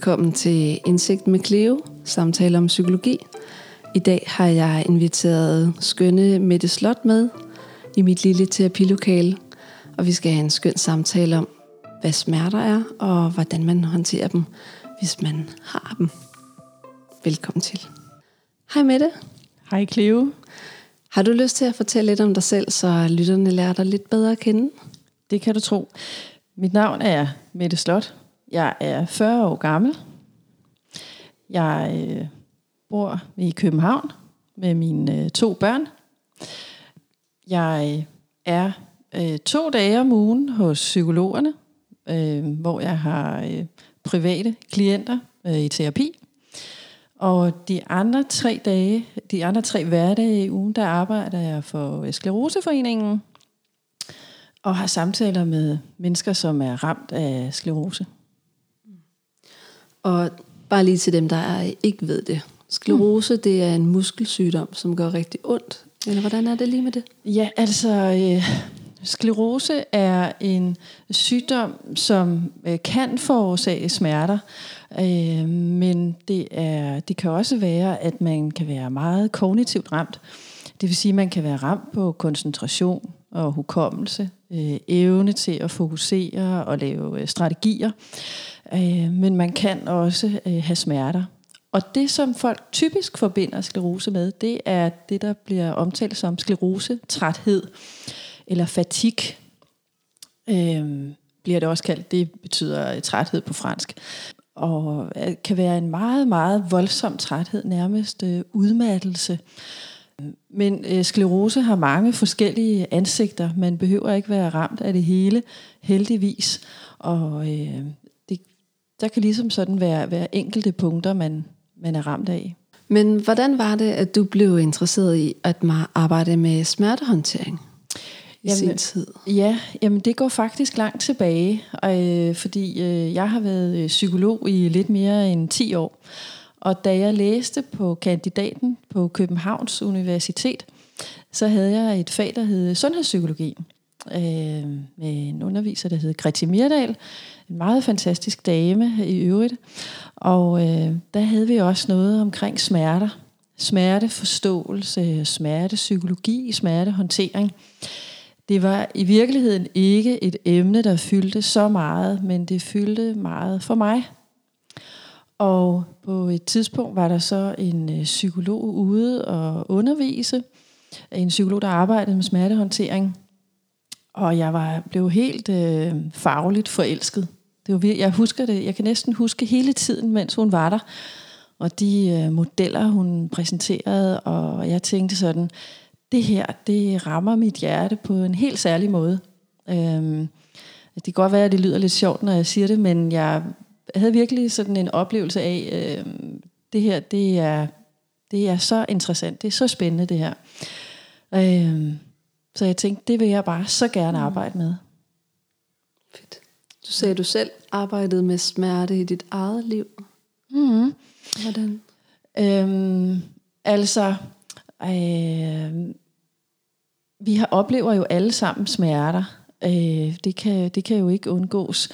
Velkommen til Indsigt med Cleo, samtale om psykologi. I dag har jeg inviteret skønne Mette Slot med i mit lille terapilokale, og vi skal have en skøn samtale om, hvad smerter er, og hvordan man håndterer dem, hvis man har dem. Velkommen til. Hej Mette. Hej Cleo. Har du lyst til at fortælle lidt om dig selv, så lytterne lærer dig lidt bedre at kende? Det kan du tro. Mit navn er Mette Slot. Jeg er 40 år gammel. Jeg øh, bor i København med mine øh, to børn. Jeg øh, er øh, to dage om ugen hos psykologerne, øh, hvor jeg har øh, private klienter øh, i terapi. Og de andre tre dage, de andre tre hverdage i ugen, der arbejder jeg for øh, Skleroseforeningen og har samtaler med mennesker, som er ramt af sklerose. Og bare lige til dem, der ikke ved det. Sklerose, mm. det er en muskelsygdom, som gør rigtig ondt. Eller hvordan er det lige med det? Ja, altså... Øh, sklerose er en sygdom, som øh, kan forårsage smerter. Øh, men det, er, det kan også være, at man kan være meget kognitivt ramt. Det vil sige, at man kan være ramt på koncentration og hukommelse, øh, evne til at fokusere og lave øh, strategier. Øh, men man kan også øh, have smerter. Og det, som folk typisk forbinder sklerose med, det er det, der bliver omtalt som sklerose-træthed eller fatig. Øh, bliver det også kaldt. Det betyder øh, træthed på fransk. Og øh, kan være en meget, meget voldsom træthed, nærmest øh, udmattelse. Men øh, sklerose har mange forskellige ansigter. Man behøver ikke være ramt af det hele, heldigvis. Og øh, det, der kan ligesom sådan være, være enkelte punkter, man, man er ramt af. Men hvordan var det, at du blev interesseret i at arbejde med smertehåndtering? i jamen, sin tid? Ja, jamen det går faktisk langt tilbage, øh, fordi øh, jeg har været øh, psykolog i lidt mere end 10 år. Og da jeg læste på kandidaten på Københavns Universitet, så havde jeg et fag, der hed sundhedspsykologi, øh, med en underviser, der hed Greti Mirdal, en meget fantastisk dame i øvrigt. Og øh, der havde vi også noget omkring smerter, smerteforståelse, smertepsykologi, smertehåndtering. Det var i virkeligheden ikke et emne, der fyldte så meget, men det fyldte meget for mig. Og på et tidspunkt var der så en øh, psykolog ude og undervise. En psykolog, der arbejdede med smertehåndtering. Og jeg var blev helt øh, fagligt forelsket. Det var, jeg husker det. Jeg kan næsten huske hele tiden, mens hun var der. Og de øh, modeller, hun præsenterede. Og jeg tænkte sådan, det her, det rammer mit hjerte på en helt særlig måde. Øhm, det kan godt være, at det lyder lidt sjovt, når jeg siger det, men jeg havde virkelig sådan en oplevelse af, øh, det her, det er, det er så interessant, det er så spændende det her. Øh, så jeg tænkte, det vil jeg bare så gerne mm. arbejde med. Fedt. Du sagde, du selv arbejdede med smerte i dit eget liv. Mm. Hvordan? Øhm, altså, øh, vi har, oplever jo alle sammen smerter. Øh, det, kan, det kan jo ikke undgås.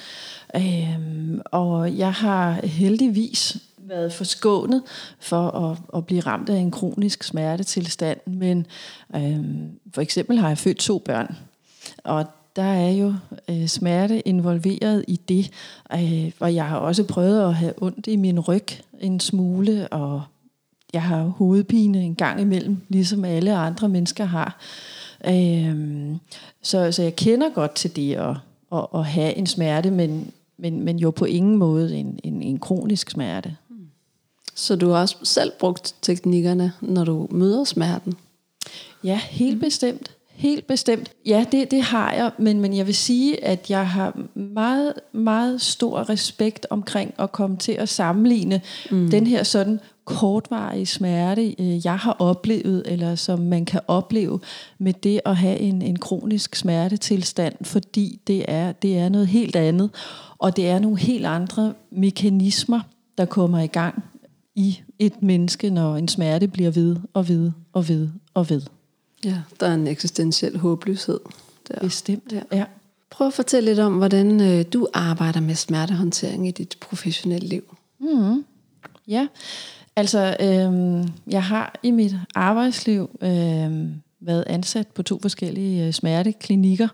Øh, og jeg har heldigvis været forskånet for at, at blive ramt af en kronisk smertetilstand. Men øh, for eksempel har jeg født to børn. Og der er jo øh, smerte involveret i det. Øh, og jeg har også prøvet at have ondt i min ryg en smule, og jeg har hovedpine en gang imellem, ligesom alle andre mennesker har. Øh, så, så jeg kender godt til det at, at, at have en smerte, men, men, men jo på ingen måde en, en, en kronisk smerte. Så du har også selv brugt teknikkerne, når du møder smerten? Ja, helt mm. bestemt. Helt bestemt. Ja, det, det har jeg, men, men jeg vil sige, at jeg har meget, meget stor respekt omkring at komme til at sammenligne mm. den her sådan kortvarige smerte, øh, jeg har oplevet, eller som man kan opleve med det at have en, en kronisk smertetilstand, fordi det er, det er noget helt andet, og det er nogle helt andre mekanismer, der kommer i gang i et menneske, når en smerte bliver ved og ved og ved og ved. Ja, der er en eksistentiel håbløshed. Der. Bestemt, ja. ja. Prøv at fortælle lidt om, hvordan øh, du arbejder med smertehåndtering i dit professionelle liv. Mm. Ja, altså øhm, jeg har i mit arbejdsliv øhm, været ansat på to forskellige øh, smerteklinikker,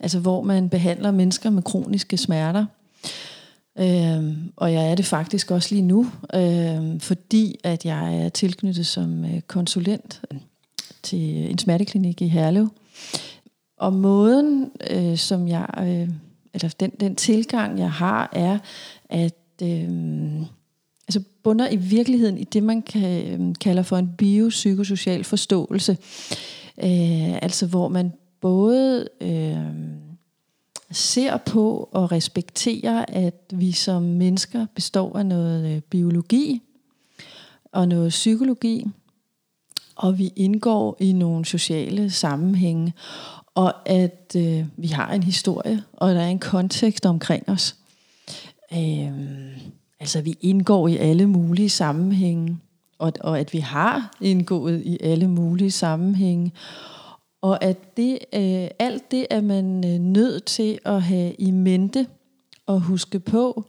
altså hvor man behandler mennesker med kroniske smerter. Øhm, og jeg er det faktisk også lige nu, øhm, fordi at jeg er tilknyttet som øh, konsulent til en smerteklinik i Herlev. Og måden, øh, som jeg, øh, eller den, den tilgang, jeg har, er, at øh, altså bunder i virkeligheden i det, man kan, øh, kalder for en biopsykosocial forståelse. Øh, altså hvor man både øh, ser på og respekterer, at vi som mennesker består af noget øh, biologi og noget psykologi, og vi indgår i nogle sociale sammenhænge, og at øh, vi har en historie, og der er en kontekst omkring os. Øh, altså vi indgår i alle mulige sammenhænge, og, og at vi har indgået i alle mulige sammenhænge, og at det, øh, alt det er man øh, nødt til at have i mente og huske på,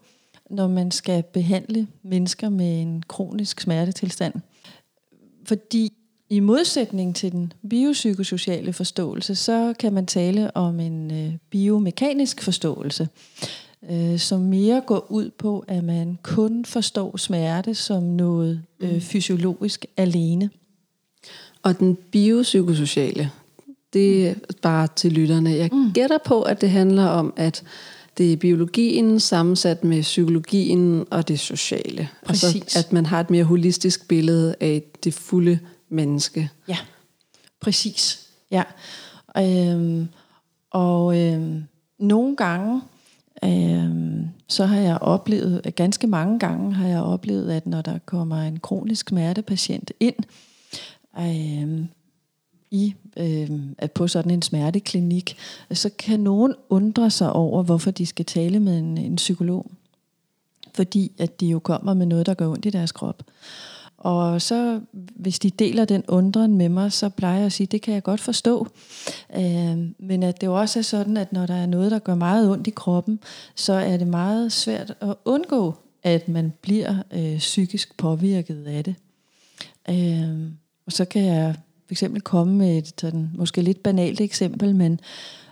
når man skal behandle mennesker med en kronisk smertetilstand. Fordi i modsætning til den biopsykosociale forståelse, så kan man tale om en øh, biomekanisk forståelse, øh, som mere går ud på, at man kun forstår smerte som noget øh, mm. fysiologisk alene. Og den biopsykosociale, det er bare til lytterne. Jeg mm. gætter på, at det handler om, at det er biologien sammensat med psykologien og det sociale. Præcis. Altså, at man har et mere holistisk billede af det fulde menneske. Ja, præcis. Ja. Øhm, og øhm, nogle gange, øhm, så har jeg oplevet, ganske mange gange har jeg oplevet, at når der kommer en kronisk smertepatient ind, øhm, i øhm, på sådan en smerteklinik, så kan nogen undre sig over, hvorfor de skal tale med en, en psykolog. Fordi at de jo kommer med noget, der gør ondt i deres krop. Og så, hvis de deler den undren med mig, så plejer jeg at sige, det kan jeg godt forstå. Øh, men at det jo også er sådan, at når der er noget, der gør meget ondt i kroppen, så er det meget svært at undgå, at man bliver øh, psykisk påvirket af det. Øh, og så kan jeg for eksempel komme med et sådan, måske lidt banalt eksempel, men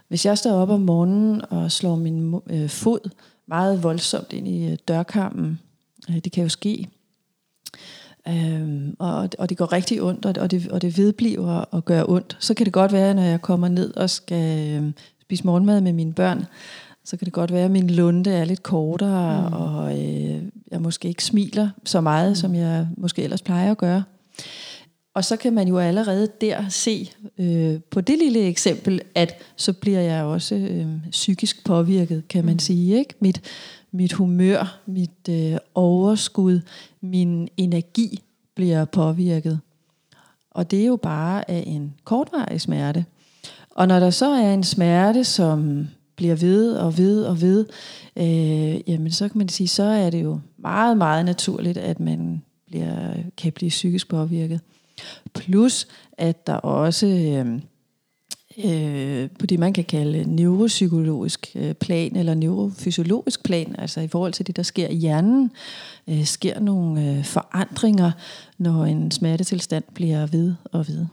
hvis jeg står op om morgenen og slår min øh, fod meget voldsomt ind i øh, dørkarmen, øh, det kan jo ske, Øhm, og, og det går rigtig ondt, og det, og det vedbliver og gør ondt. Så kan det godt være, når jeg kommer ned og skal øh, spise morgenmad med mine børn, så kan det godt være, at min lunde er lidt kortere, mm. og øh, jeg måske ikke smiler så meget, mm. som jeg måske ellers plejer at gøre. Og så kan man jo allerede der se øh, på det lille eksempel, at så bliver jeg også øh, psykisk påvirket, kan man mm. sige. Ikke? Mit, mit humør, mit øh, overskud, min energi bliver påvirket. Og det er jo bare af en kortvarig smerte. Og når der så er en smerte, som bliver ved og ved og ved, øh, jamen så kan man sige, så er det jo meget, meget naturligt, at man bliver, kan blive psykisk påvirket. Plus at der også øh, øh, på det, man kan kalde neuropsykologisk øh, plan eller neurofysiologisk plan, altså i forhold til det, der sker i hjernen, øh, sker nogle øh, forandringer, når en smertetilstand bliver ved og ved.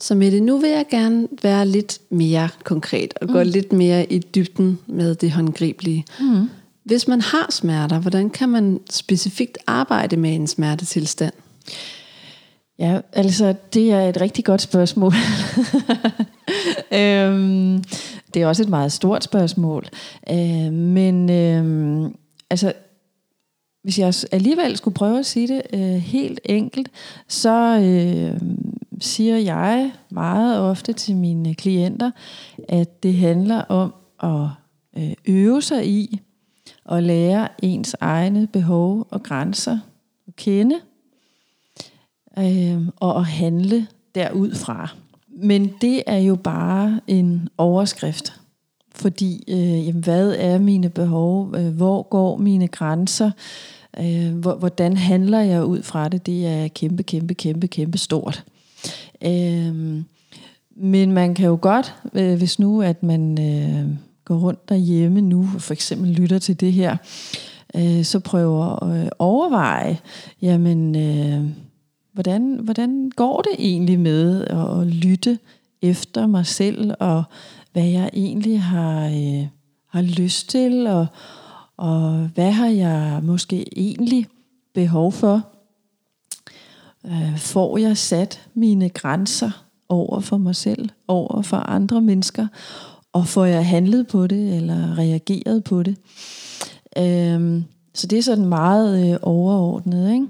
Så med det nu vil jeg gerne være lidt mere konkret og mm. gå lidt mere i dybden med det håndgribelige. Mm. Hvis man har smerter, hvordan kan man specifikt arbejde med en smertetilstand? Ja, altså det er et rigtig godt spørgsmål. øhm, det er også et meget stort spørgsmål. Øh, men øhm, altså, hvis jeg alligevel skulle prøve at sige det øh, helt enkelt, så øh, siger jeg meget ofte til mine klienter, at det handler om at øh, øve sig i at lære ens egne behov og grænser at kende – øh, og at handle derudfra. Men det er jo bare en overskrift. Fordi, øh, jamen, hvad er mine behov? Øh, hvor går mine grænser? Øh, hvordan handler jeg ud fra det? Det er kæmpe, kæmpe, kæmpe, kæmpe stort. Øh, Men man kan jo godt, øh, hvis nu at man øh, går rundt derhjemme nu, og for eksempel lytter til det her, øh, så prøver at øh, overveje, jamen, øh, hvordan, hvordan går det egentlig med at, lytte efter mig selv, og hvad jeg egentlig har, øh, har lyst til, og, og hvad har jeg måske egentlig behov for? Øh, får jeg sat mine grænser over for mig selv, over for andre mennesker, og får jeg handlet på det, eller reageret på det? Øh, så det er sådan meget øh, overordnet. Ikke?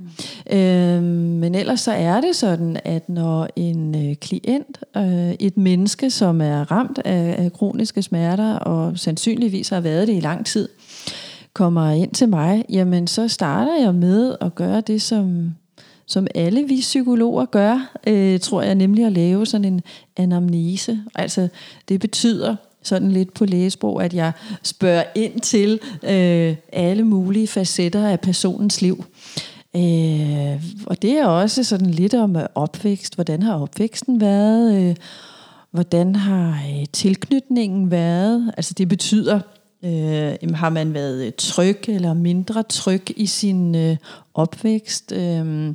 Mm. Øhm, men ellers så er det sådan, at når en øh, klient, øh, et menneske, som er ramt af, af kroniske smerter, og sandsynligvis har været det i lang tid, kommer ind til mig, jamen så starter jeg med at gøre det, som, som alle vi psykologer gør, øh, tror jeg, nemlig at lave sådan en anamnese. Altså det betyder, sådan lidt på lægesprog, at jeg spørger ind til øh, alle mulige facetter af personens liv. Øh, og det er også sådan lidt om øh, opvækst. Hvordan har opvæksten været? Øh, hvordan har øh, tilknytningen været? Altså det betyder, øh, har man været tryg eller mindre tryg i sin øh, opvækst? Øh,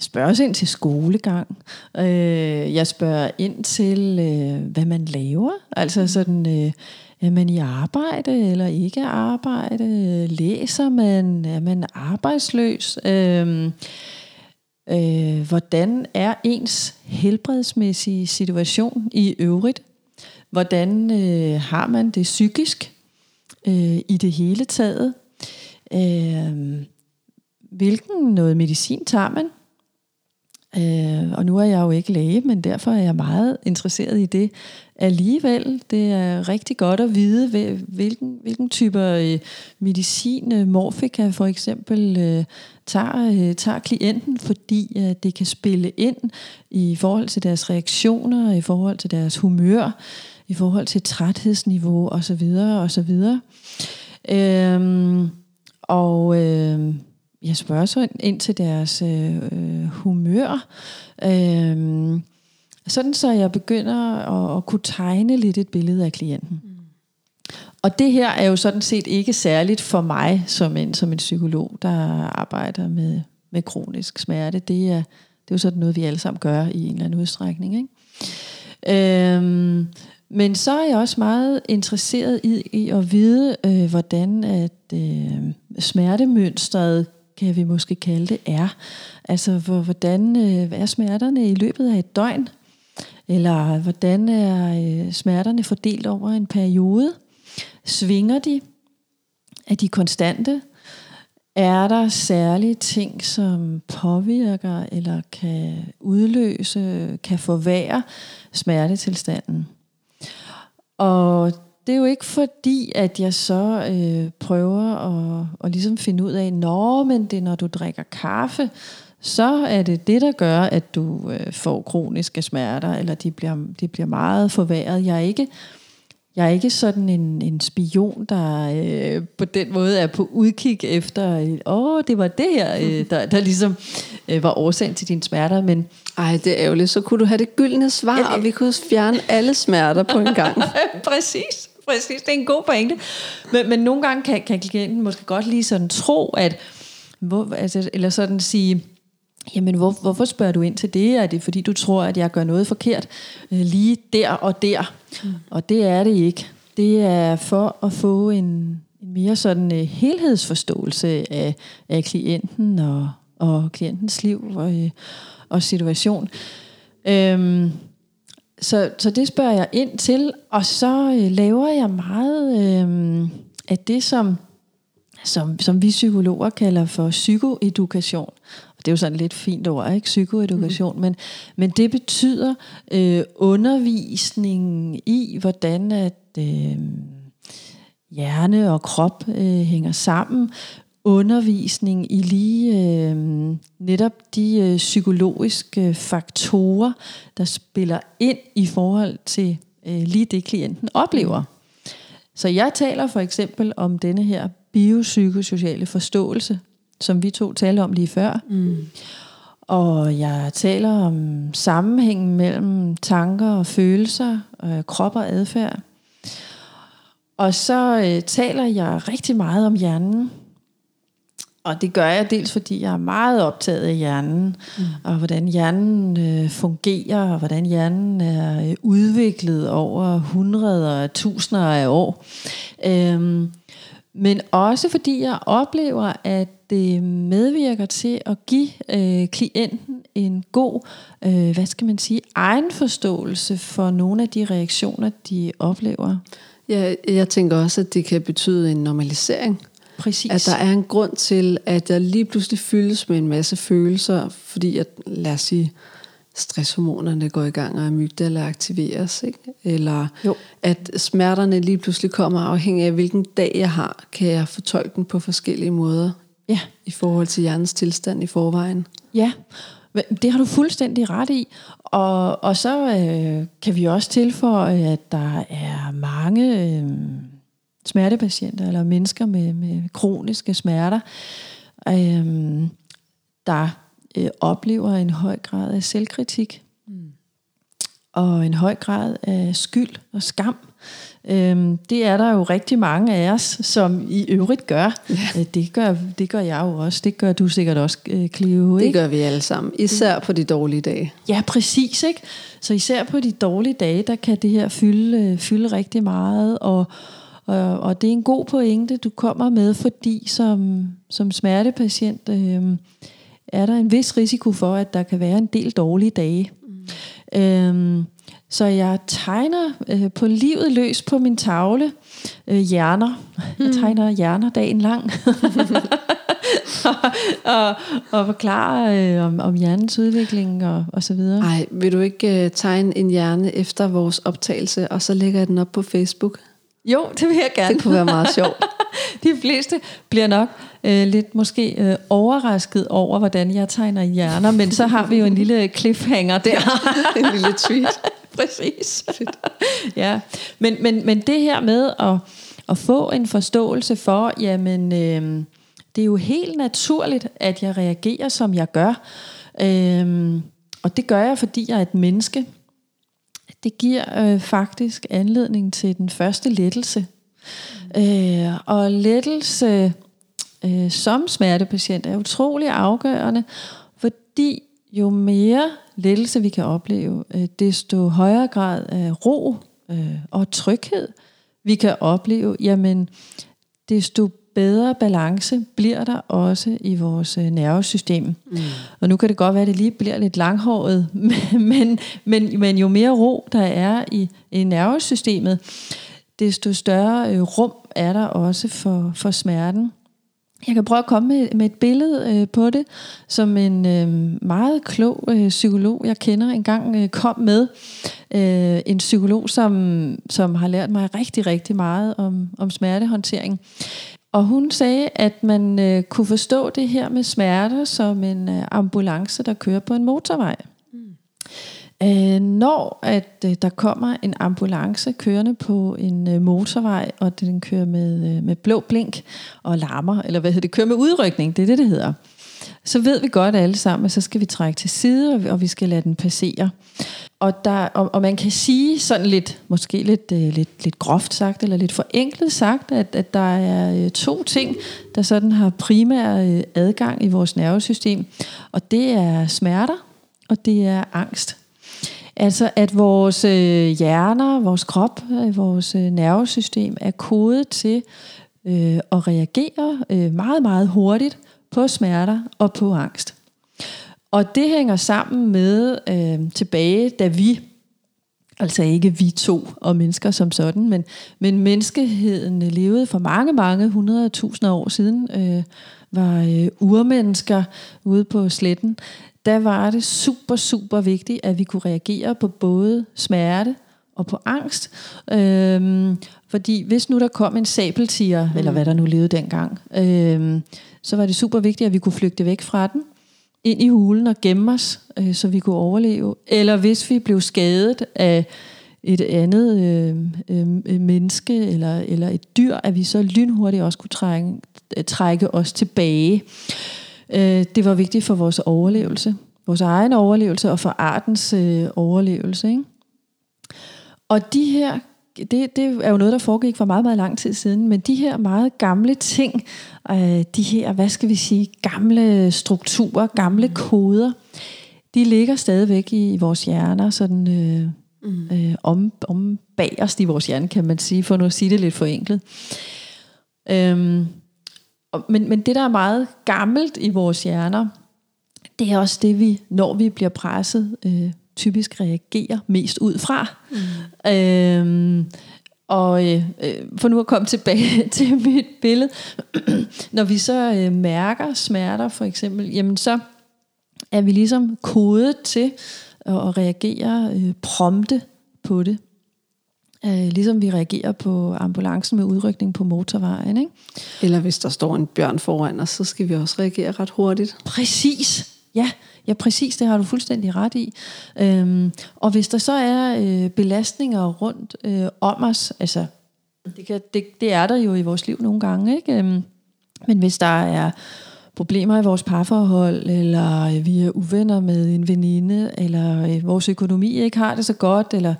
jeg spørger også ind til skolegang. Øh, jeg spørger ind til, øh, hvad man laver. Altså sådan, øh, er man i arbejde eller ikke arbejde? Læser man? Er man arbejdsløs? Øh, øh, hvordan er ens helbredsmæssige situation i øvrigt? Hvordan øh, har man det psykisk øh, i det hele taget? Øh, hvilken noget medicin tager man? Øh, og nu er jeg jo ikke læge, men derfor er jeg meget interesseret i det alligevel. Det er rigtig godt at vide, hvilken, hvilken typer øh, medicin, øh, morfika for eksempel, øh, tager, tager klienten, fordi det kan spille ind i forhold til deres reaktioner, i forhold til deres humør, i forhold til træthedsniveau osv. osv. Øhm, og øh, jeg spørger så ind til deres øh, humør. Øh, sådan så jeg begynder at, at kunne tegne lidt et billede af klienten. Mm. Og det her er jo sådan set ikke særligt for mig som en, som en psykolog, der arbejder med, med kronisk smerte. Det er, det er jo sådan noget, vi alle sammen gør i en eller anden udstrækning. Ikke? Øhm, men så er jeg også meget interesseret i, i at vide, øh, hvordan at øh, smertemønstret kan vi måske kalde det, er. Altså, hvor, hvordan øh, er smerterne i løbet af et døgn? Eller hvordan er øh, smerterne fordelt over en periode? Svinger de? Er de konstante? Er der særlige ting, som påvirker eller kan udløse, kan forvære smertetilstanden? Og det er jo ikke fordi, at jeg så øh, prøver at, at ligesom finde ud af, nå, men det er når du drikker kaffe, så er det det, der gør, at du øh, får kroniske smerter, eller de bliver, de bliver meget forværret. Jeg er ikke, jeg er ikke sådan en, en spion, der øh, på den måde er på udkig efter, åh, det var det her, øh, der, der ligesom øh, var årsagen til dine smerter. Men ej, det er ærgerligt. Så kunne du have det gyldne svar, ja, og vi kunne fjerne alle smerter på en gang. Præcis præcis. Det er en god pointe. Men, men nogle gange kan, kan klienten måske godt lige sådan tro, at, hvor, altså, eller sådan sige, Jamen, hvor, hvorfor spørger du ind til det? Er det fordi, du tror, at jeg gør noget forkert øh, lige der og der? Mm. Og det er det ikke. Det er for at få en, en mere sådan uh, helhedsforståelse af, af klienten og, og klientens liv og, uh, og situation. Øhm, så, så det spørger jeg ind til, og så øh, laver jeg meget øh, af det, som, som, som vi psykologer kalder for psykoedukation. Det er jo sådan lidt fint ord, ikke? Psykoedukation. Mm. Men, men det betyder øh, undervisning i, hvordan at øh, hjerne og krop øh, hænger sammen undervisning i lige øh, netop de øh, psykologiske faktorer, der spiller ind i forhold til øh, lige det, klienten oplever. Så jeg taler for eksempel om denne her biopsykosociale forståelse, som vi to talte om lige før. Mm. Og jeg taler om sammenhængen mellem tanker og følelser, øh, krop og adfærd. Og så øh, taler jeg rigtig meget om hjernen. Og det gør jeg dels fordi jeg er meget optaget af hjernen, mm. og hvordan hjernen øh, fungerer, og hvordan hjernen er øh, udviklet over hundreder og tusinder af år. Øhm, men også fordi jeg oplever, at det medvirker til at give øh, klienten en god, øh, hvad skal man sige, egenforståelse for nogle af de reaktioner, de oplever. Ja, jeg tænker også, at det kan betyde en normalisering. Præcis. At der er en grund til, at jeg lige pludselig fyldes med en masse følelser, fordi at, lad os sige, stresshormonerne går i gang, og amygdala aktiveres. Ikke? Eller jo. at smerterne lige pludselig kommer afhængig af, hvilken dag jeg har, kan jeg fortolke den på forskellige måder. Ja. I forhold til hjernens tilstand i forvejen. Ja, det har du fuldstændig ret i. Og, og så øh, kan vi også tilføje, at der er mange øh, smertepatienter, eller mennesker med, med kroniske smerter, øh, der øh, oplever en høj grad af selvkritik. Mm. Og en høj grad af skyld og skam. Øhm, det er der jo rigtig mange af os, som i øvrigt gør. Ja. Øh, det, gør det gør jeg jo også. Det gør du sikkert også, øh, Cleo. Det gør vi alle sammen. Især på de dårlige dage. Ja, præcis. Ikke? Så især på de dårlige dage, der kan det her fylde, øh, fylde rigtig meget. Og, og, og det er en god pointe, du kommer med, fordi som, som smertepatient øh, er der en vis risiko for, at der kan være en del dårlige dage. Mm. Øh, så jeg tegner øh, på livet løs på min tavle øh, hjerner. Mm. Jeg tegner hjerner dagen lang. og, og, og forklare øh, om, om hjernens udvikling og, og så videre. Nej, vil du ikke øh, tegne en hjerne efter vores optagelse, og så lægger jeg den op på Facebook? Jo, det vil jeg gerne. Det kunne være meget sjovt. De fleste bliver nok øh, lidt måske øh, overrasket over, hvordan jeg tegner hjerner, men så har vi jo en lille cliffhanger der. en lille tweet. Præcis. ja. men, men, men det her med at, at få en forståelse for, jamen, øh, det er jo helt naturligt, at jeg reagerer, som jeg gør. Øh, og det gør jeg, fordi jeg er et menneske. Det giver øh, faktisk anledning til den første lettelse. Mm. Øh, og lettelse øh, som smertepatient er utrolig afgørende, fordi jo mere lettelse vi kan opleve, øh, desto højere grad af ro øh, og tryghed vi kan opleve, jamen desto bedre balance bliver der også i vores øh, nervesystem. Mm. Og nu kan det godt være, at det lige bliver lidt langhåret, men, men, men jo mere ro der er i, i nervesystemet, desto større øh, rum er der også for, for smerten. Jeg kan prøve at komme med, med et billede øh, på det, som en øh, meget klog øh, psykolog, jeg kender, engang øh, kom med. Øh, en psykolog, som, som har lært mig rigtig, rigtig meget om, om smertehåndtering. Og hun sagde, at man øh, kunne forstå det her med smerter som en øh, ambulance, der kører på en motorvej. Øh, når at øh, der kommer en ambulance kørende på en øh, motorvej, og den kører med, øh, med blå blink og larmer, eller hvad hedder det, kører med udrykning, det er det, det hedder, så ved vi godt alle sammen, at så skal vi trække til side, og vi, skal lade den passere. Og, der, og, og man kan sige sådan lidt, måske lidt, øh, lidt, lidt groft sagt, eller lidt forenklet sagt, at, at der er øh, to ting, der sådan har primær øh, adgang i vores nervesystem. Og det er smerter, og det er angst. Altså at vores øh, hjerner, vores krop, øh, vores øh, nervesystem er kodet til øh, at reagere øh, meget, meget hurtigt på smerter og på angst. Og det hænger sammen med øh, tilbage, da vi, altså ikke vi to og mennesker som sådan, men, men menneskeheden levede for mange, mange hundrede tusinder år siden, øh, var øh, urmennesker ude på sletten, der var det super, super vigtigt, at vi kunne reagere på både smerte og på angst. Øhm, fordi hvis nu der kom en sabeltiger, mm. eller hvad der nu levede dengang, øhm, så var det super vigtigt, at vi kunne flygte væk fra den, ind i hulen og gemme os, øh, så vi kunne overleve. Eller hvis vi blev skadet af et andet øh, øh, øh menneske eller, eller et dyr, at vi så lynhurtigt også kunne trække, øh, trække os tilbage. Øh, det var vigtigt for vores overlevelse. vores egen overlevelse og for artens øh, overlevelse. Ikke? Og de her, det, det er jo noget, der foregik for meget, meget lang tid siden, men de her meget gamle ting, øh, de her, hvad skal vi sige, gamle strukturer, gamle koder, de ligger stadigvæk i vores hjerner, sådan øh, mm. øh, om, om bagerst i vores hjerne, kan man sige, for nu at sige det lidt forenklet. Øhm, og, men, men det, der er meget gammelt i vores hjerner, det er også det, vi, når vi bliver presset, øh, typisk reagerer mest ud fra. Mm. Øhm, og øh, for nu at komme tilbage til mit billede, når vi så øh, mærker smerter for eksempel, jamen så er vi ligesom kodet til at, at reagere øh, prompte på det. Øh, ligesom vi reagerer på ambulancen med udrykning på motorvejen. Ikke? Eller hvis der står en bjørn foran os, så skal vi også reagere ret hurtigt. Præcis, ja. Ja, præcis, det har du fuldstændig ret i. Øhm, og hvis der så er øh, belastninger rundt øh, om os, altså det, kan, det, det er der jo i vores liv nogle gange, ikke? Øhm, men hvis der er problemer i vores parforhold, eller øh, vi er uvenner med en veninde, eller øh, vores økonomi ikke har det så godt, eller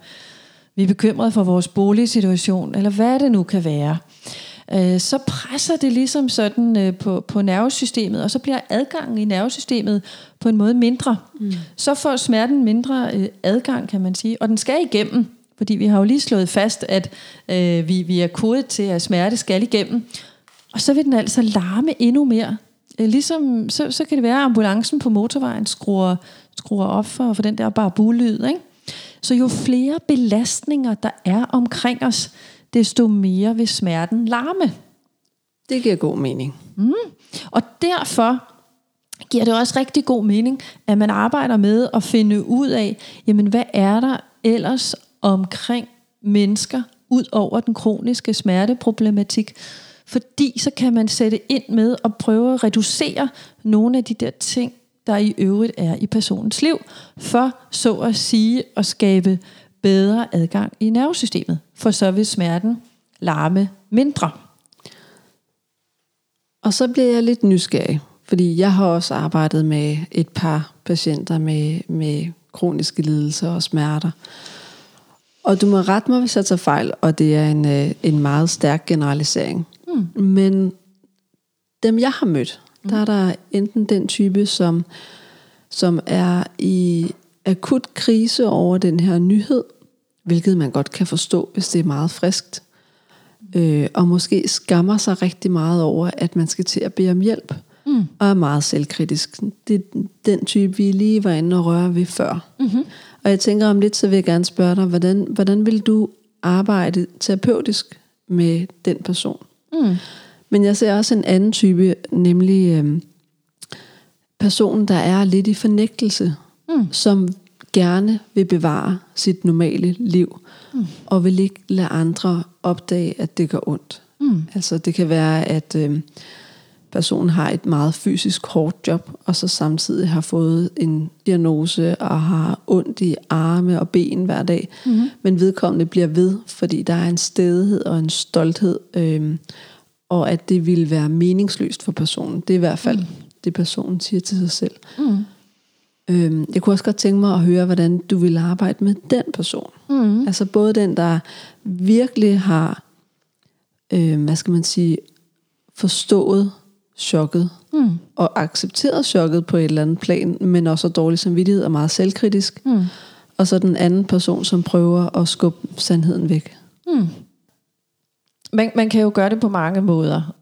vi er bekymrede for vores boligsituation, eller hvad det nu kan være, øh, så presser det ligesom sådan øh, på, på nervesystemet, og så bliver adgangen i nervesystemet på en måde mindre. Mm. Så får smerten mindre øh, adgang, kan man sige, og den skal igennem, fordi vi har jo lige slået fast, at øh, vi, vi er kodet til, at smerte skal igennem. Og så vil den altså larme endnu mere. Øh, ligesom, så, så kan det være, at ambulancen på motorvejen skruer, skruer op for, for den der bare bulyd, ikke? Så jo flere belastninger, der er omkring os, desto mere vil smerten larme. Det giver god mening. Mm. Og derfor giver det også rigtig god mening, at man arbejder med at finde ud af, jamen hvad er der ellers omkring mennesker, ud over den kroniske smerteproblematik. Fordi så kan man sætte ind med at prøve at reducere nogle af de der ting, der i øvrigt er i personens liv, for så at sige at skabe bedre adgang i nervesystemet, for så vil smerten larme mindre. Og så bliver jeg lidt nysgerrig, fordi jeg har også arbejdet med et par patienter med, med kroniske lidelser og smerter. Og du må rette mig, hvis jeg tager fejl, og det er en, øh, en meget stærk generalisering. Mm. Men dem, jeg har mødt, der er der enten den type, som, som er i akut krise over den her nyhed, hvilket man godt kan forstå, hvis det er meget friskt, øh, og måske skammer sig rigtig meget over, at man skal til at bede om hjælp, mm. og er meget selvkritisk. Det er den type, vi lige var inde og røre ved før. Mm-hmm. Og jeg tænker om lidt, så vil jeg gerne spørge dig, hvordan, hvordan vil du arbejde terapeutisk med den person? Mm. Men jeg ser også en anden type, nemlig øh, personen, der er lidt i fornægtelse, mm. som gerne vil bevare sit normale liv, mm. og vil ikke lade andre opdage, at det gør ondt. Mm. Altså det kan være, at øh, personen har et meget fysisk hårdt job, og så samtidig har fået en diagnose og har ondt i arme og ben hver dag. Mm. Men vedkommende bliver ved, fordi der er en stedighed og en stolthed, øh, og at det vil være meningsløst for personen. Det er i hvert fald mm. det, personen siger til sig selv. Mm. Øhm, jeg kunne også godt tænke mig at høre, hvordan du vil arbejde med den person. Mm. Altså både den, der virkelig har, øh, hvad skal man sige, forstået chokket, mm. og accepteret chokket på et eller andet plan, men også har dårlig samvittighed og meget selvkritisk. Mm. Og så den anden person, som prøver at skubbe sandheden væk. Mm. Man, man kan jo gøre det på mange måder.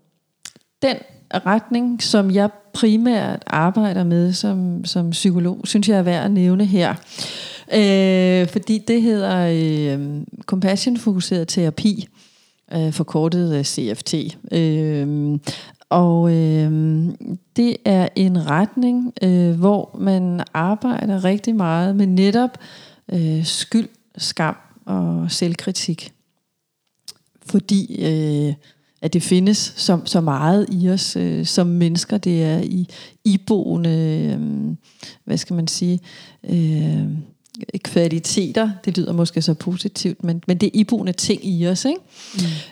Den retning, som jeg primært arbejder med som, som psykolog, synes jeg er værd at nævne her. Øh, fordi det hedder øh, compassion-fokuseret terapi, øh, forkortet øh, CFT. Øh, og øh, det er en retning, øh, hvor man arbejder rigtig meget med netop øh, skyld, skam og selvkritik. Fordi øh, at det findes så, så meget i os øh, som mennesker. Det er i iboende, øh, hvad skal man sige, øh, kvaliteter. Det lyder måske så positivt, men, men det er iboende ting i os. Ikke?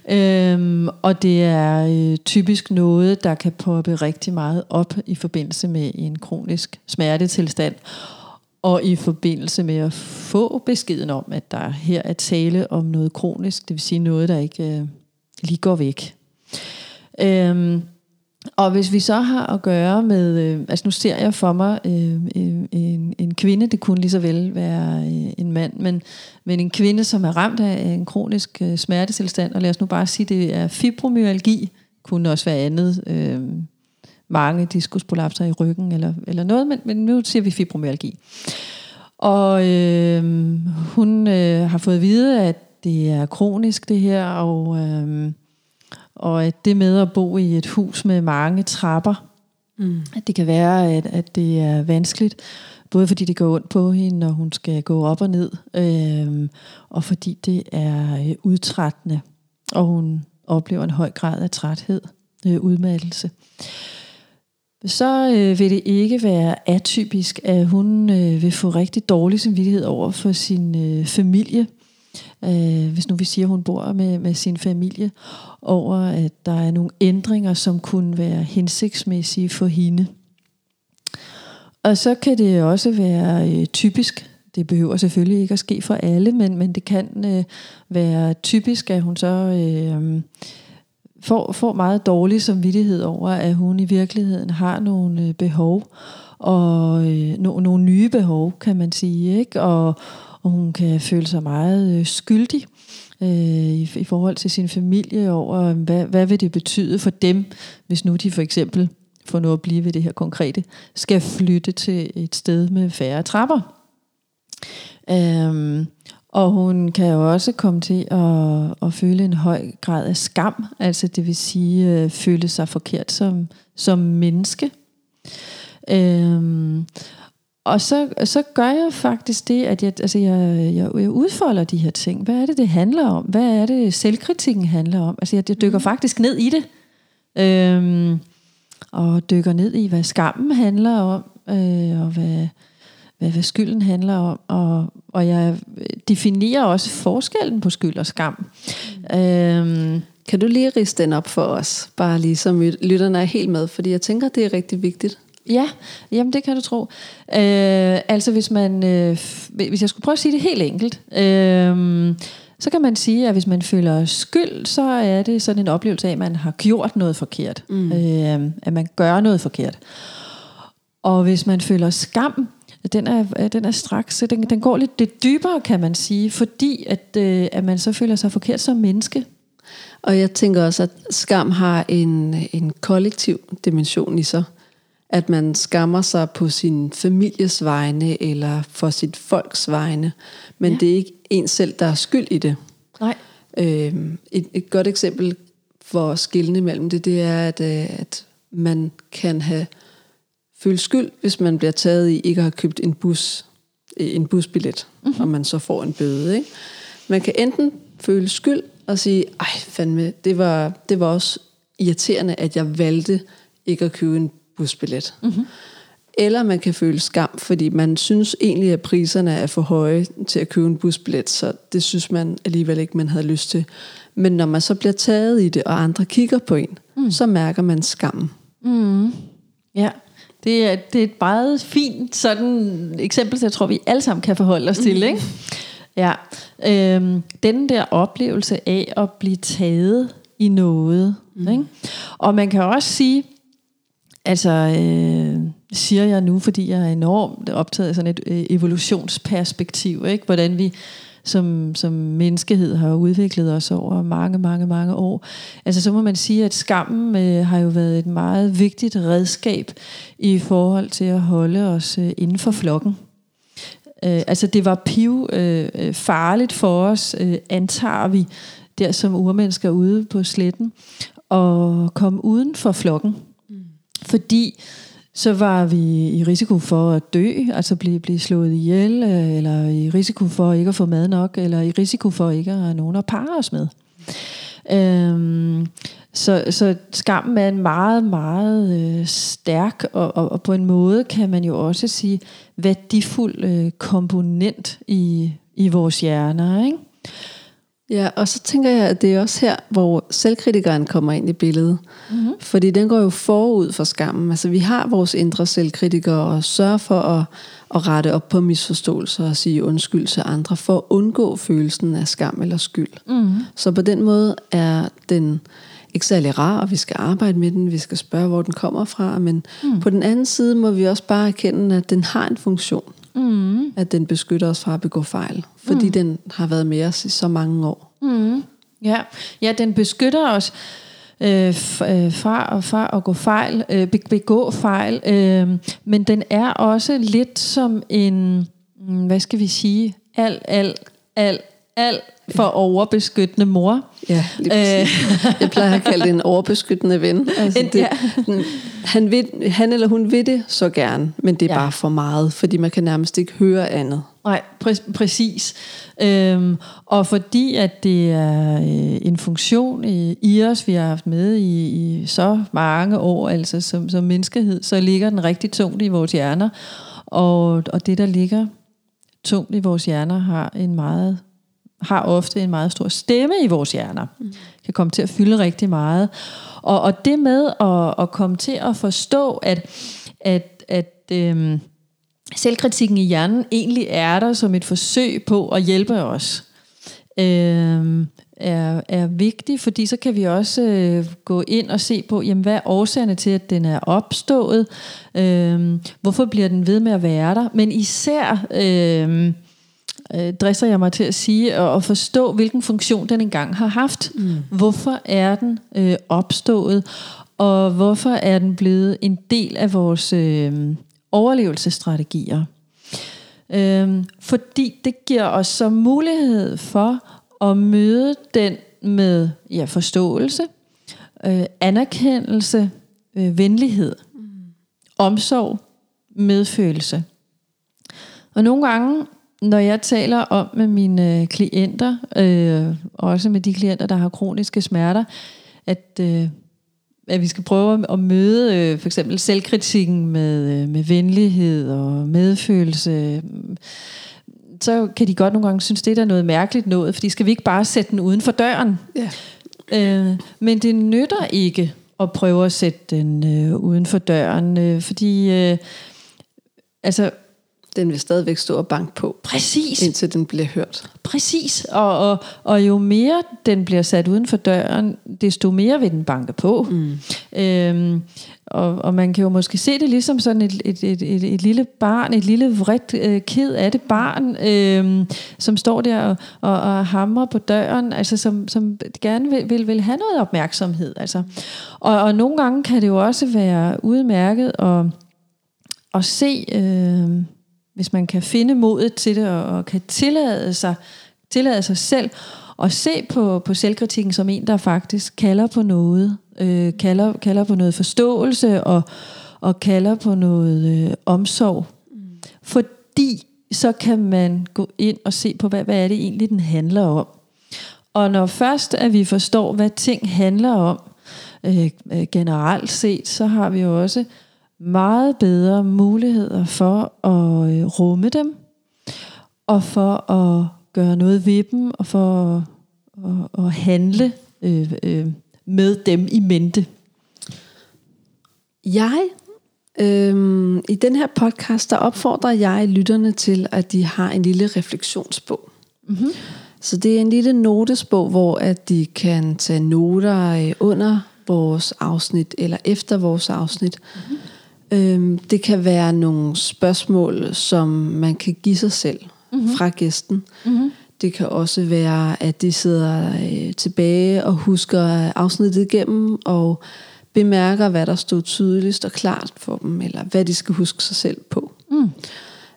Mm. Øhm, og det er øh, typisk noget, der kan poppe rigtig meget op i forbindelse med en kronisk smertetilstand. Og i forbindelse med at få beskeden om, at der her er tale om noget kronisk, det vil sige noget, der ikke øh, lige går væk. Øhm, og hvis vi så har at gøre med, øh, altså nu ser jeg for mig øh, øh en, en kvinde, det kunne lige så vel være øh, en mand, men, men en kvinde, som er ramt af en kronisk øh, smertetilstand, og lad os nu bare sige, det er fibromyalgi, kunne også være andet, øh, mange diskusprolapser i ryggen eller, eller noget, men, men nu siger vi fibromyalgi. Og øh, hun øh, har fået at vide, at det er kronisk det her, og... Øh, og at det med at bo i et hus med mange trapper, mm. at det kan være, at, at det er vanskeligt, både fordi det går ondt på hende, når hun skal gå op og ned, øh, og fordi det er øh, udtrættende, og hun oplever en høj grad af træthed, øh, udmattelse. Så øh, vil det ikke være atypisk, at hun øh, vil få rigtig dårlig samvittighed over for sin øh, familie, øh, hvis nu vi siger, at hun bor med, med sin familie, over at der er nogle ændringer, som kunne være hensigtsmæssige for hende. Og så kan det også være øh, typisk, det behøver selvfølgelig ikke at ske for alle, men, men det kan øh, være typisk, at hun så øh, får, får meget dårlig samvittighed over, at hun i virkeligheden har nogle øh, behov, og øh, no, nogle nye behov, kan man sige, ikke? Og, og hun kan føle sig meget øh, skyldig øh, i, i forhold til sin familie over, hvad, hvad vil det betyde for dem, hvis nu de for eksempel, for nu at blive ved det her konkrete, skal flytte til et sted med færre trapper. Øhm, og hun kan jo også komme til at, at føle en høj grad af skam, altså det vil sige øh, føle sig forkert som, som menneske. Øhm, og så, så gør jeg faktisk det, at jeg, altså jeg, jeg, jeg udfolder de her ting. Hvad er det, det handler om? Hvad er det, selvkritikken handler om? Altså jeg, jeg dykker mm. faktisk ned i det. Øhm, og dykker ned i, hvad skammen handler om, øh, og hvad, hvad, hvad skylden handler om. Og, og jeg definerer også forskellen på skyld og skam. Mm. Øhm, kan du lige riste den op for os? Bare lige så lytterne er helt med, fordi jeg tænker, det er rigtig vigtigt. Ja, jamen det kan du tro. Øh, altså hvis man, øh, hvis jeg skulle prøve at sige det helt enkelt, øh, så kan man sige, at hvis man føler skyld, så er det sådan en oplevelse af, at man har gjort noget forkert. Mm. Øh, at man gør noget forkert. Og hvis man føler skam, den er, den er straks, den, den går lidt det dybere, kan man sige, fordi at, øh, at man så føler sig forkert som menneske. Og jeg tænker også, at skam har en, en kollektiv dimension i sig at man skammer sig på sin families vegne eller for sit folks vegne, men ja. det er ikke en selv, der er skyld i det. Nej. Øhm, et, et godt eksempel for at skille mellem det, det er, at, øh, at man kan have følt skyld, hvis man bliver taget i ikke at have købt en bus, en busbillet, mm-hmm. og man så får en bøde. Ikke? Man kan enten føle skyld og sige, ej fandme, det var, det var også irriterende, at jeg valgte ikke at købe en busbillet. Mm-hmm. Eller man kan føle skam, fordi man synes egentlig, at priserne er for høje til at købe en busbillet, så det synes man alligevel ikke, man havde lyst til. Men når man så bliver taget i det, og andre kigger på en, mm. så mærker man skam. Mm. Ja, det er, det er et meget fint sådan eksempel, jeg tror, vi alle sammen kan forholde os til. Mm. Ikke? Ja. Øhm, den der oplevelse af at blive taget i noget. Mm. Ikke? Og man kan også sige, Altså, øh, siger jeg nu, fordi jeg er enormt optaget af sådan et øh, evolutionsperspektiv, ikke? hvordan vi som, som menneskehed har udviklet os over mange, mange, mange år. Altså så må man sige, at skammen øh, har jo været et meget vigtigt redskab i forhold til at holde os øh, inden for flokken. Øh, altså det var piv øh, øh farligt for os, øh, antager vi, der som urmennesker ude på sletten, og komme uden for flokken. Fordi så var vi i risiko for at dø, altså blive, blive slået ihjel, øh, eller i risiko for ikke at få mad nok, eller i risiko for ikke at have nogen at parre os med. Øhm, så, så skammen er en meget, meget øh, stærk, og, og, og på en måde kan man jo også sige værdifuld øh, komponent i, i vores hjerner. Ikke? Ja, og så tænker jeg, at det er også her, hvor selvkritikeren kommer ind i billedet. Mm-hmm. Fordi den går jo forud for skammen. Altså vi har vores indre selvkritikere og sørger for at, at rette op på misforståelser og sige undskyld til andre, for at undgå følelsen af skam eller skyld. Mm-hmm. Så på den måde er den ikke særlig rar, og vi skal arbejde med den, vi skal spørge, hvor den kommer fra, men mm. på den anden side må vi også bare erkende, at den har en funktion. Mm. At den beskytter os fra at begå fejl, fordi mm. den har været med os i så mange år. Mm. Ja. ja, den beskytter os øh, fra, og fra at gå fejl, øh, begå fejl, øh, men den er også lidt som en, mm, hvad skal vi sige, al, al, al, al for overbeskyttende mor. Ja, præcis. Jeg plejer at kalde det en overbeskyttende ven. Altså det, ja. han, vil, han eller hun vil det så gerne, men det er ja. bare for meget, fordi man kan nærmest ikke høre andet. Nej, præ- præcis. Øhm, og fordi at det er øh, en funktion i, i os, vi har haft med i, i så mange år, altså som, som menneskehed, så ligger den rigtig tungt i vores hjerner. Og, og det, der ligger tungt i vores hjerner, har en meget har ofte en meget stor stemme i vores hjerner. Mm. Kan komme til at fylde rigtig meget. Og, og det med at, at komme til at forstå, at, at, at øhm, selvkritikken i hjernen egentlig er der som et forsøg på at hjælpe os, øhm, er, er vigtig, fordi så kan vi også øh, gå ind og se på, jamen, hvad er årsagerne til, at den er opstået? Øhm, hvorfor bliver den ved med at være der? Men især... Øh, øh, dresser jeg mig til at sige, og, og forstå, hvilken funktion den engang har haft. Mm. Hvorfor er den øh, opstået, og hvorfor er den blevet en del af vores øh, overlevelsesstrategier. Øh, fordi det giver os så mulighed for at møde den med ja, forståelse, øh, anerkendelse, øh, venlighed, mm. omsorg, medfølelse. Og nogle gange når jeg taler om med mine øh, klienter, øh, også med de klienter, der har kroniske smerter, at, øh, at vi skal prøve at møde øh, for eksempel selvkritikken med, øh, med venlighed og medfølelse, så kan de godt nogle gange synes, det er noget mærkeligt noget, fordi skal vi ikke bare sætte den uden for døren? Ja. Øh, men det nytter ikke at prøve at sætte den øh, uden for døren, øh, fordi øh, altså den vil stadigvæk stå og banke på. Præcis. Indtil den bliver hørt. Præcis. Og, og, og jo mere den bliver sat uden for døren, desto mere vil den banke på. Mm. Øhm, og, og man kan jo måske se det ligesom sådan et, et, et, et, et lille barn, et lille vredt, øh, ked af det barn, øh, som står der og, og, og hamrer på døren, altså som, som gerne vil, vil, vil have noget opmærksomhed. Altså. Og, og nogle gange kan det jo også være udmærket at, at se... Øh, hvis man kan finde modet til det, og, og kan tillade sig, tillade sig selv, og se på, på selvkritikken som en, der faktisk kalder på noget, øh, kalder, kalder på noget forståelse, og, og kalder på noget øh, omsorg. Mm. Fordi så kan man gå ind og se på, hvad, hvad er det egentlig, den handler om. Og når først, at vi forstår, hvad ting handler om, øh, øh generelt set, så har vi jo også meget bedre muligheder for at øh, rumme dem, og for at gøre noget ved dem, og for at, at handle øh, øh, med dem i mente. Jeg, øh, i den her podcast, der opfordrer jeg lytterne til, at de har en lille refleksionsbog. Mm-hmm. Så det er en lille notesbog, hvor at de kan tage noter øh, under vores afsnit, eller efter vores afsnit. Mm-hmm Øhm, det kan være nogle spørgsmål, som man kan give sig selv mm-hmm. fra gæsten. Mm-hmm. Det kan også være, at de sidder øh, tilbage og husker afsnittet igennem og bemærker, hvad der stod tydeligst og klart for dem, eller hvad de skal huske sig selv på. Mm.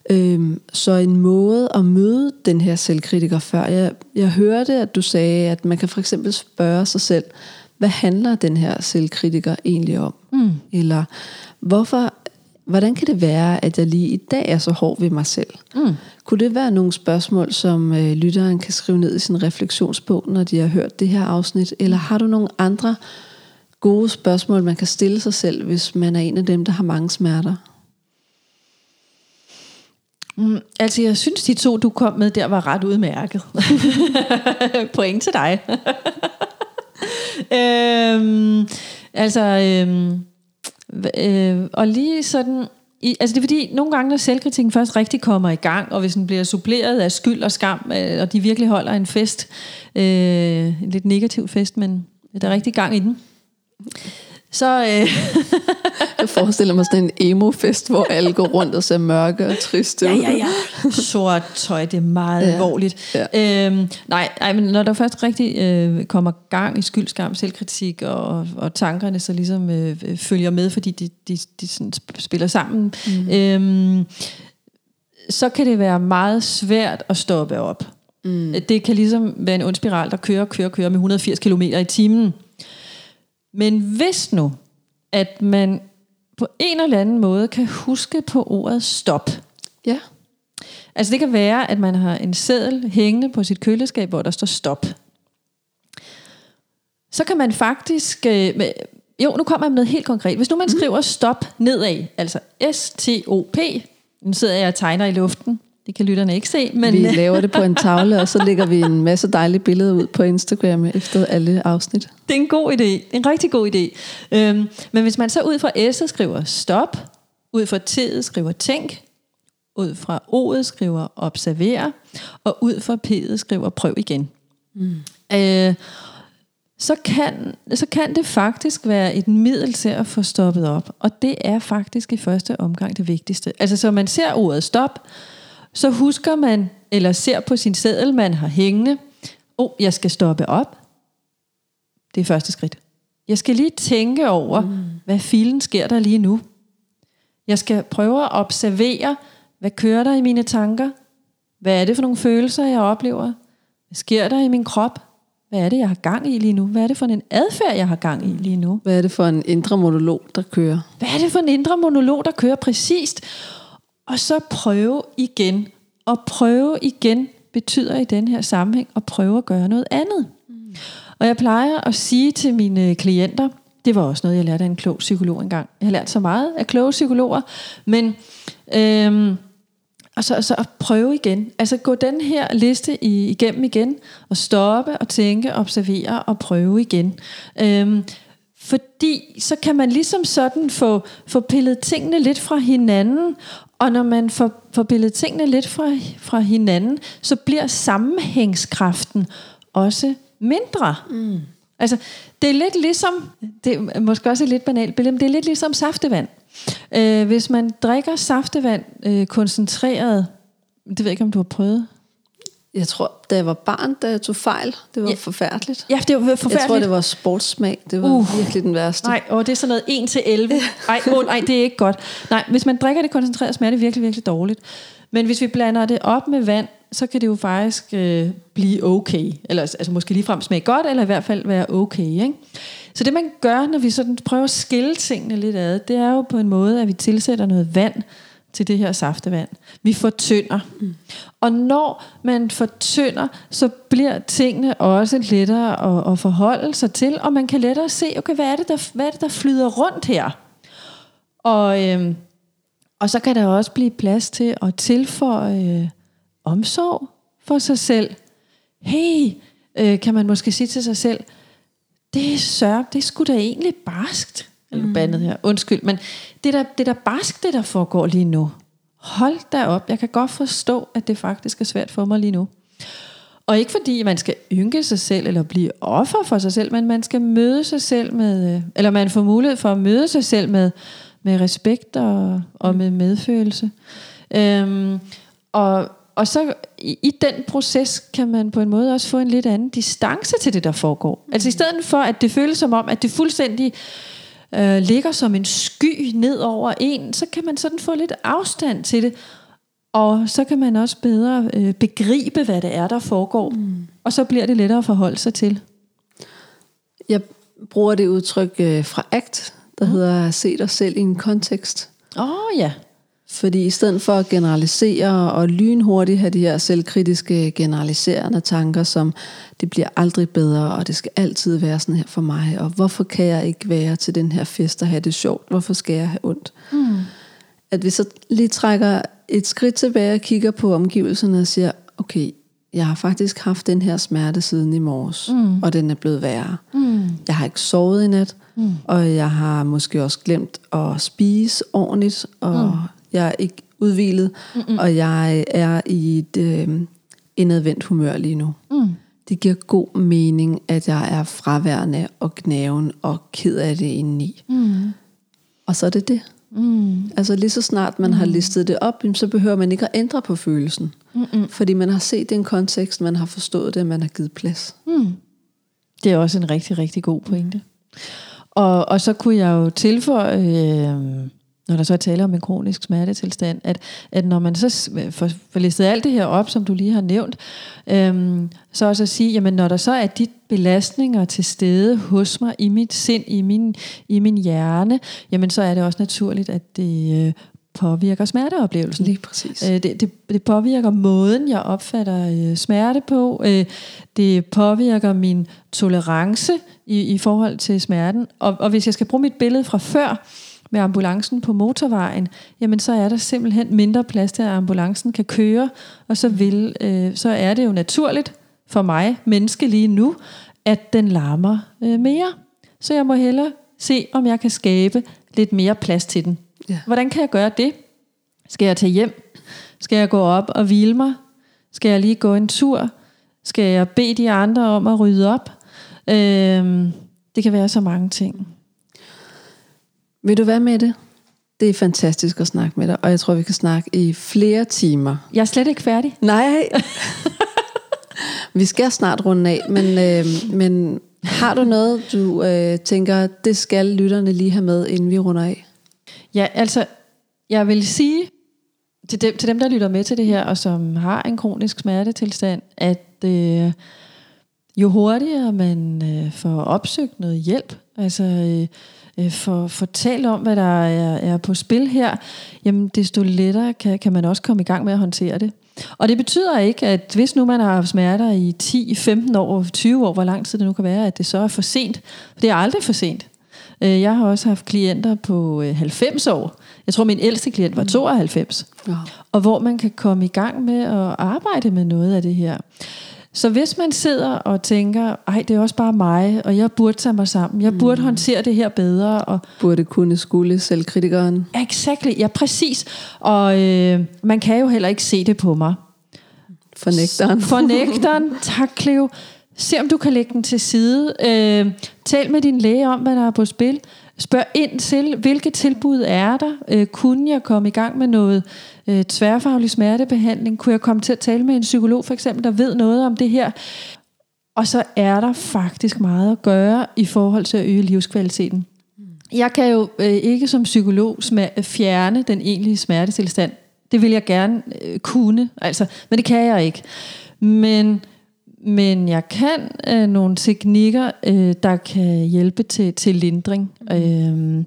Øhm, så en måde at møde den her selvkritiker før. Jeg, jeg hørte, at du sagde, at man kan for eksempel spørge sig selv, hvad handler den her selvkritiker egentlig om? Mm. Eller hvorfor, hvordan kan det være, at jeg lige i dag er så hård ved mig selv? Mm. Kunne det være nogle spørgsmål, som øh, lytteren kan skrive ned i sin refleksionsbog, når de har hørt det her afsnit? Eller har du nogle andre gode spørgsmål, man kan stille sig selv, hvis man er en af dem, der har mange smerter? Mm, altså, jeg synes, de to, du kom med der, var ret udmærket. Point til dig. øhm, altså, øhm, øh, og lige sådan... I, altså det er fordi, nogle gange, når selvkritikken først rigtig kommer i gang, og hvis den bliver suppleret af skyld og skam, øh, og de virkelig holder en fest, øh, en lidt negativ fest, men der er rigtig gang i den, så... Øh, jeg forestiller mig sådan en emo-fest, hvor alle går rundt og ser mørke og triste Ja, ja, ja. Sort tøj, det er meget ja. alvorligt. Ja. Øhm, nej, nej, men når der først rigtig øh, kommer gang i skyldskam, selvkritik og, og tankerne så ligesom øh, følger med, fordi de, de, de sådan spiller sammen, mm. øhm, så kan det være meget svært at stoppe op. Mm. Det kan ligesom være en ond spiral, der kører, kører, kører med 180 km i timen. Men hvis nu, at man på en eller anden måde kan huske på ordet stop. Ja. Altså det kan være, at man har en seddel hængende på sit køleskab, hvor der står stop. Så kan man faktisk... Øh, jo, nu kommer jeg med noget helt konkret. Hvis nu man mm. skriver stop nedad, altså S-T-O-P, nu sidder jeg og tegner i luften, det kan lytterne ikke se. Men vi laver det på en tavle, og så lægger vi en masse dejlige billeder ud på Instagram efter alle afsnit. Det er en god idé. En rigtig god idé. Øhm, men hvis man så ud fra S'et skriver stop, ud fra T'et skriver tænk, ud fra O'et skriver observer, og ud fra P'et skriver prøv igen. Mm. Øh, så kan, så kan det faktisk være et middel til at få stoppet op. Og det er faktisk i første omgang det vigtigste. Altså så man ser ordet stop, så husker man, eller ser på sin seddel, man har hængende, oh, jeg skal stoppe op. Det er første skridt. Jeg skal lige tænke over, mm. hvad filen sker der lige nu. Jeg skal prøve at observere, hvad kører der i mine tanker? Hvad er det for nogle følelser, jeg oplever? Hvad sker der i min krop? Hvad er det, jeg har gang i lige nu? Hvad er det for en adfærd, jeg har gang i lige nu? Hvad er det for en indre monolog, der kører? Hvad er det for en indre monolog, der kører præcist? Og så prøve igen. Og prøve igen betyder i den her sammenhæng at prøve at gøre noget andet. Mm. Og jeg plejer at sige til mine klienter, det var også noget, jeg lærte af en klog psykolog engang. Jeg har lært så meget af kloge psykologer, men øhm, altså, så, at prøve igen. Altså gå den her liste i, igennem igen, og stoppe og tænke, observere og prøve igen. Øhm, fordi så kan man ligesom sådan få, få pillet tingene lidt fra hinanden, og når man får, får pillet tingene lidt fra, fra hinanden, så bliver sammenhængskraften også mindre. Mm. Altså, det er lidt ligesom, det er måske også et lidt banalt billede, men det er lidt ligesom saftevand. Øh, hvis man drikker saftevand øh, koncentreret, det ved jeg ikke, om du har prøvet. Jeg tror, da jeg var barn, da jeg tog fejl, det var ja. forfærdeligt. Ja, det var forfærdeligt. Jeg tror, det var sportssmag. Det var uh. virkelig den værste. Nej, og det er sådan noget 1 til 11. Nej, oh, nej, det er ikke godt. Nej, hvis man drikker det koncentreret, smager det virkelig, virkelig dårligt. Men hvis vi blander det op med vand, så kan det jo faktisk øh, blive okay. Eller altså måske ligefrem smage godt, eller i hvert fald være okay. Ikke? Så det man gør, når vi sådan prøver at skille tingene lidt ad, det er jo på en måde, at vi tilsætter noget vand til det her saftevand. Vi fortynder. Mm. Og når man fortynder, så bliver tingene også lettere at, at forholde sig til, og man kan lettere se, okay, hvad er det, der, hvad er det, der flyder rundt her? Og, øhm, og så kan der også blive plads til at tilføje øh, omsorg for sig selv. Hey, øh, kan man måske sige til sig selv, det er sørg, det skulle da egentlig barskt. Eller mm. bandet her, undskyld, men det der, det der barsk, det der foregår lige nu. Hold da op, jeg kan godt forstå, at det faktisk er svært for mig lige nu. Og ikke fordi man skal ynke sig selv eller blive offer for sig selv, men man skal møde sig selv med, øh, eller man får mulighed for at møde sig selv med, med respekt og, og med medfølelse. Øhm, og, og så i, i den proces kan man på en måde også få en lidt anden distance til det, der foregår. Mm. Altså i stedet for, at det føles som om, at det fuldstændig øh, ligger som en sky ned over en, så kan man sådan få lidt afstand til det. Og så kan man også bedre øh, begribe, hvad det er, der foregår. Mm. Og så bliver det lettere at forholde sig til. Jeg bruger det udtryk øh, fra ACT, der mm. hedder se dig selv i en kontekst. Åh oh, ja. Fordi i stedet for at generalisere og lynhurtigt have de her selvkritiske generaliserende tanker, som det bliver aldrig bedre, og det skal altid være sådan her for mig, og hvorfor kan jeg ikke være til den her fest og have det sjovt? Hvorfor skal jeg have ondt? Mm. At vi så lige trækker et skridt tilbage og kigger på omgivelserne og siger, okay, jeg har faktisk haft den her smerte siden i morges, mm. og den er blevet værre. Mm. Jeg har ikke sovet i nat, mm. og jeg har måske også glemt at spise ordentligt, og mm. Jeg er ikke udvilet, Mm-mm. og jeg er i et øh, indadvendt humør lige nu. Mm. Det giver god mening, at jeg er fraværende og gnaven og ked af det indeni. Mm. Og så er det det. Mm. Altså lige så snart man mm. har listet det op, så behøver man ikke at ændre på følelsen. Mm-mm. Fordi man har set den kontekst, man har forstået det, man har givet plads. Mm. Det er også en rigtig, rigtig god pointe. Og, og så kunne jeg jo tilføje, øh, når der så er tale om en kronisk smertetilstand, at, at når man så får, får listet alt det her op, som du lige har nævnt, øh, så også at sige, jamen når der så er de belastninger til stede hos mig, i mit sind, i min, i min hjerne, jamen så er det også naturligt, at det øh, påvirker smerteoplevelsen. Lige præcis. Øh, det, det, det påvirker måden, jeg opfatter øh, smerte på. Øh, det påvirker min tolerance i, i forhold til smerten. Og, og hvis jeg skal bruge mit billede fra før, med ambulancen på motorvejen, jamen så er der simpelthen mindre plads til, at ambulancen kan køre, og så, vil, øh, så er det jo naturligt for mig, menneske lige nu, at den larmer øh, mere. Så jeg må hellere se, om jeg kan skabe lidt mere plads til den. Ja. Hvordan kan jeg gøre det? Skal jeg tage hjem? Skal jeg gå op og hvile mig? Skal jeg lige gå en tur? Skal jeg bede de andre om at rydde op? Øhm, det kan være så mange ting. Vil du være med det? Det er fantastisk at snakke med dig, og jeg tror, vi kan snakke i flere timer. Jeg er slet ikke færdig. Nej. vi skal snart runde af, men, øh, men har du noget, du øh, tænker, det skal lytterne lige have med, inden vi runder af? Ja, altså, jeg vil sige til dem, til dem, der lytter med til det her, og som har en kronisk smertetilstand, at øh, jo hurtigere man øh, får opsøgt noget hjælp, altså øh, øh for fortælle om, hvad der er, er på spil her, jamen desto lettere kan, kan man også komme i gang med at håndtere det. Og det betyder ikke, at hvis nu man har haft smerter i 10, 15 år, 20 år, hvor lang tid det nu kan være, at det så er for sent. For det er aldrig for sent. Øh, jeg har også haft klienter på 90 øh, år. Jeg tror, min ældste klient var 92. Ja. Og hvor man kan komme i gang med at arbejde med noget af det her. Så hvis man sidder og tænker, ej, det er også bare mig, og jeg burde tage mig sammen, jeg burde mm. håndtere det her bedre. Og burde kunne skulle selvkritikeren. Exactly, ja præcis. Og øh, man kan jo heller ikke se det på mig. Fornægteren. Fornægteren, tak Cleo. Se om du kan lægge den til side. Øh, tal med din læge om, hvad der er på spil. Spørg ind til, hvilke tilbud er der? Øh, kunne jeg komme i gang med noget øh, tværfaglig smertebehandling? Kunne jeg komme til at tale med en psykolog for eksempel, der ved noget om det her? Og så er der faktisk meget at gøre i forhold til at øge livskvaliteten. Jeg kan jo øh, ikke som psykolog fjerne den egentlige smertetilstand. Det vil jeg gerne øh, kunne, altså, men det kan jeg ikke. Men men jeg kan øh, nogle teknikker, øh, der kan hjælpe til, til lindring. Mm. Øh,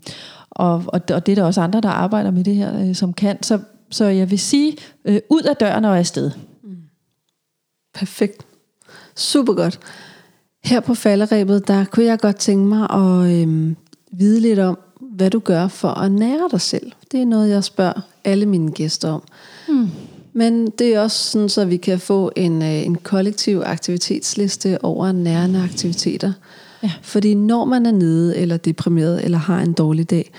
og, og, og det er der også andre, der arbejder med det her, øh, som kan. Så, så jeg vil sige, øh, ud af døren og afsted. Mm. Perfekt. Super godt. Her på falderæbet, der kunne jeg godt tænke mig at øh, vide lidt om, hvad du gør for at nære dig selv. Det er noget, jeg spørger alle mine gæster om. Mm. Men det er også sådan, så vi kan få en, øh, en kollektiv aktivitetsliste over nærende aktiviteter. Ja. Fordi når man er nede, eller deprimeret, eller har en dårlig dag,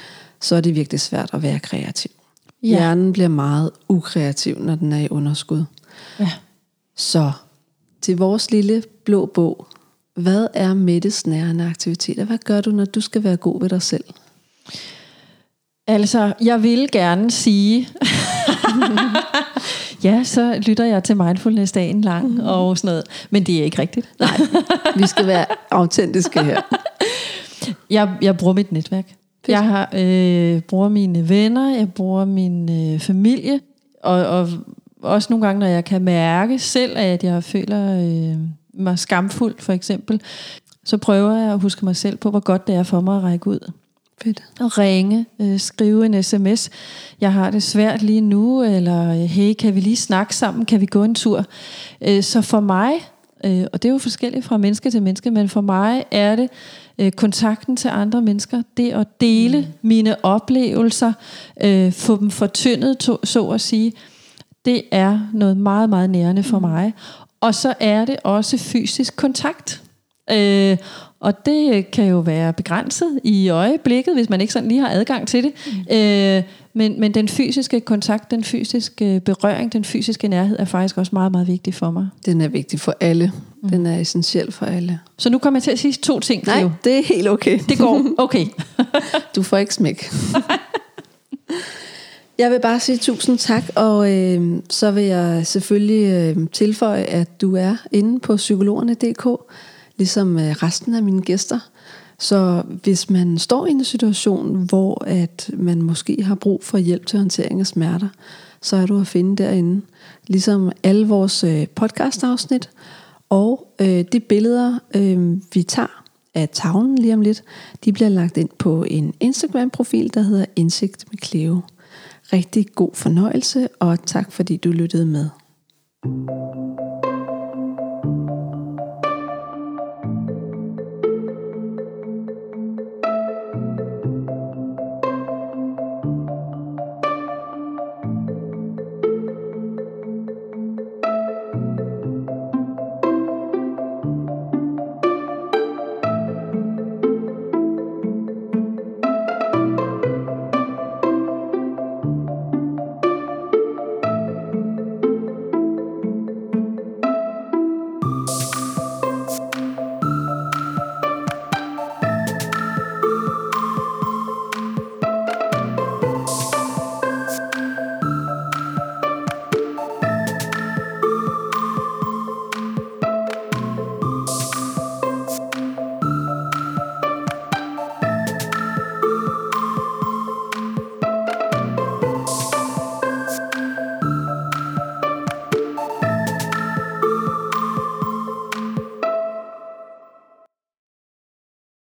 så er det virkelig svært at være kreativ. Ja. Hjernen bliver meget ukreativ, når den er i underskud. Ja. Så til vores lille blå bog, hvad er Mettes nærende aktiviteter? Hvad gør du, når du skal være god ved dig selv? Altså, jeg vil gerne sige, ja, så lytter jeg til mindfulness dagen lang mm. og sådan noget. Men det er ikke rigtigt. Nej, vi skal være autentiske her. jeg, jeg bruger mit netværk. Fedt. Jeg har, øh, bruger mine venner, jeg bruger min øh, familie, og, og også nogle gange, når jeg kan mærke selv, at jeg føler øh, mig skamfuld, for eksempel, så prøver jeg at huske mig selv på, hvor godt det er for mig at række ud. Fedt. ringe, øh, skrive en sms. Jeg har det svært lige nu, eller øh, hey, kan vi lige snakke sammen? Kan vi gå en tur? Øh, så for mig, øh, og det er jo forskelligt fra menneske til menneske, men for mig er det øh, kontakten til andre mennesker, det at dele mm. mine oplevelser, øh, få dem fortyndet, to, så at sige, det er noget meget, meget nærende for mm. mig. Og så er det også fysisk kontakt. Øh, og det kan jo være begrænset i øjeblikket, hvis man ikke sådan lige har adgang til det. Mm. Øh, men, men den fysiske kontakt, den fysiske berøring, den fysiske nærhed er faktisk også meget, meget vigtig for mig. Den er vigtig for alle. Mm. Den er essentiel for alle. Så nu kommer jeg til at sige to ting. Nej, Cleo. det er helt okay. Det går. Okay. du får ikke smæk. Jeg vil bare sige tusind tak, og øh, så vil jeg selvfølgelig øh, tilføje, at du er inde på psykologerne.dk, ligesom øh, resten af mine gæster. Så hvis man står i en situation, hvor at man måske har brug for hjælp til håndtering af smerter, så er du at finde derinde. Ligesom alle vores øh, podcastafsnit, og øh, de billeder, øh, vi tager af tavlen lige om lidt, de bliver lagt ind på en Instagram-profil, der hedder Indsigt med Cleo. Rigtig god fornøjelse, og tak fordi du lyttede med. thank you